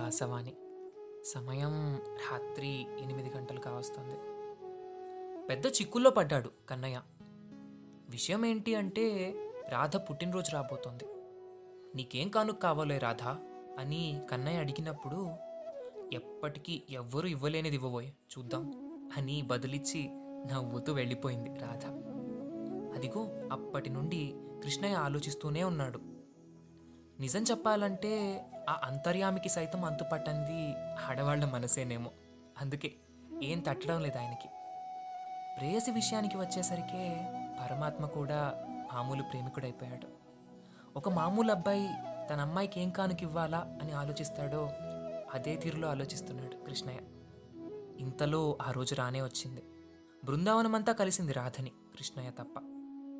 ఆకాశవాణి సమయం రాత్రి ఎనిమిది గంటలు కావస్తుంది. పెద్ద చిక్కుల్లో పడ్డాడు కన్నయ్య. విషయం ఏంటి అంటే రాధ పుట్టినరోజు రాబోతోంది. నీకేం కానుక కావాలో రాధ? అని కన్నయ్య అడిగినప్పుడు ఎప్పటికీ ఎవ్వరూ ఇవ్వలేనిది ఇవ్వబోయే చూద్దాం అని బదులిచ్చి నవ్వుతూ వెళ్ళిపోయింది రాధ. అదిగో అప్పటి నుండి కృష్ణయ్య ఆలోచిస్తూనే ఉన్నాడు. నిజం చెప్పాలంటే ఆ అంతర్యామికి సైతం అంతుపట్టంది ఆడవాళ్ళ మనసేనేమో. అందుకే ఏం తట్టడం లేదు ఆయనకి. ప్రేయసి విషయానికి వచ్చేసరికే పరమాత్మ కూడా మామూలు ప్రేమికుడైపోయాడు. ఒక మామూలు అబ్బాయి తన అమ్మాయికి ఏం కానుకివ్వాలా అని ఆలోచిస్తాడో అదే తీరులో ఆలోచిస్తున్నాడు కృష్ణయ్య. ఇంతలో ఆ రోజు రానే వచ్చింది. బృందావనమంతా కలిసింది రాధని కృష్ణయ్య తప్ప.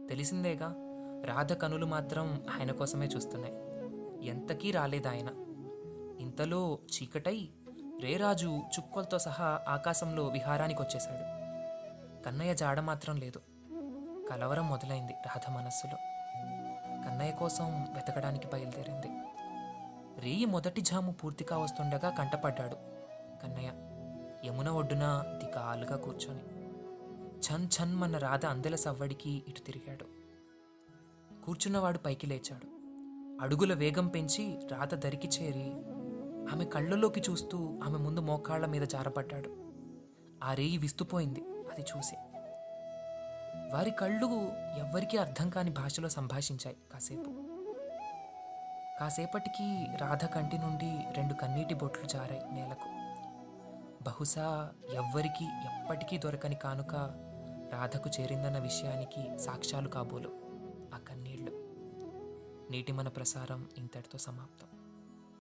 తెలిసిందేగా రాధ కనులు మాత్రం ఆయన కోసమే చూస్తున్నాయి. ఎంతకీ రాలేదాయన. ఇంతలో చీకటై రేరాజు చుక్కలతో సహా ఆకాశంలో విహారానికి వచ్చేశాడు కన్నయ్య జాడ మాత్రం లేదు. కలవరం మొదలైంది రాధ మనస్సులో. కన్నయ్య కోసం వెతకడానికి బయలుదేరింది. రేయి మొదటి జాము పూర్తి కావస్తుండగా కంటపడ్డాడు కన్నయ్య. యమున ఒడ్డున దిగాలుగా కూర్చొని. ఛన్ ఛన్ మన రాధ అందెల సవ్వడికి ఇటు తిరిగాడు. కూర్చున్నవాడు పైకి లేచాడు. అడుగుల వేగం పెంచి రాధ దరికి చేరి ఆమె కళ్ళలోకి చూస్తూ ఆమె ముందు మోకాళ్ళ మీద జారపడ్డాడు. ఆ రేయి విస్తుపోయింది అది చూసి. వారి కళ్ళు ఎవ్వరికీ అర్థం కాని భాషలో సంభాషించాయి కాసేపు. కాసేపటికి రాధ కంటి నుండి రెండు కన్నీటి బొట్లు జారాయి నేలకు. బహుశా ఎవ్వరికీ ఎప్పటికీ దొరకని కానుక రాధకు చేరిందన్న విషయానికి సాక్ష్యాలు కాబోలు. నేటి మన ప్రసారం ఇంతటితో సమాప్తం.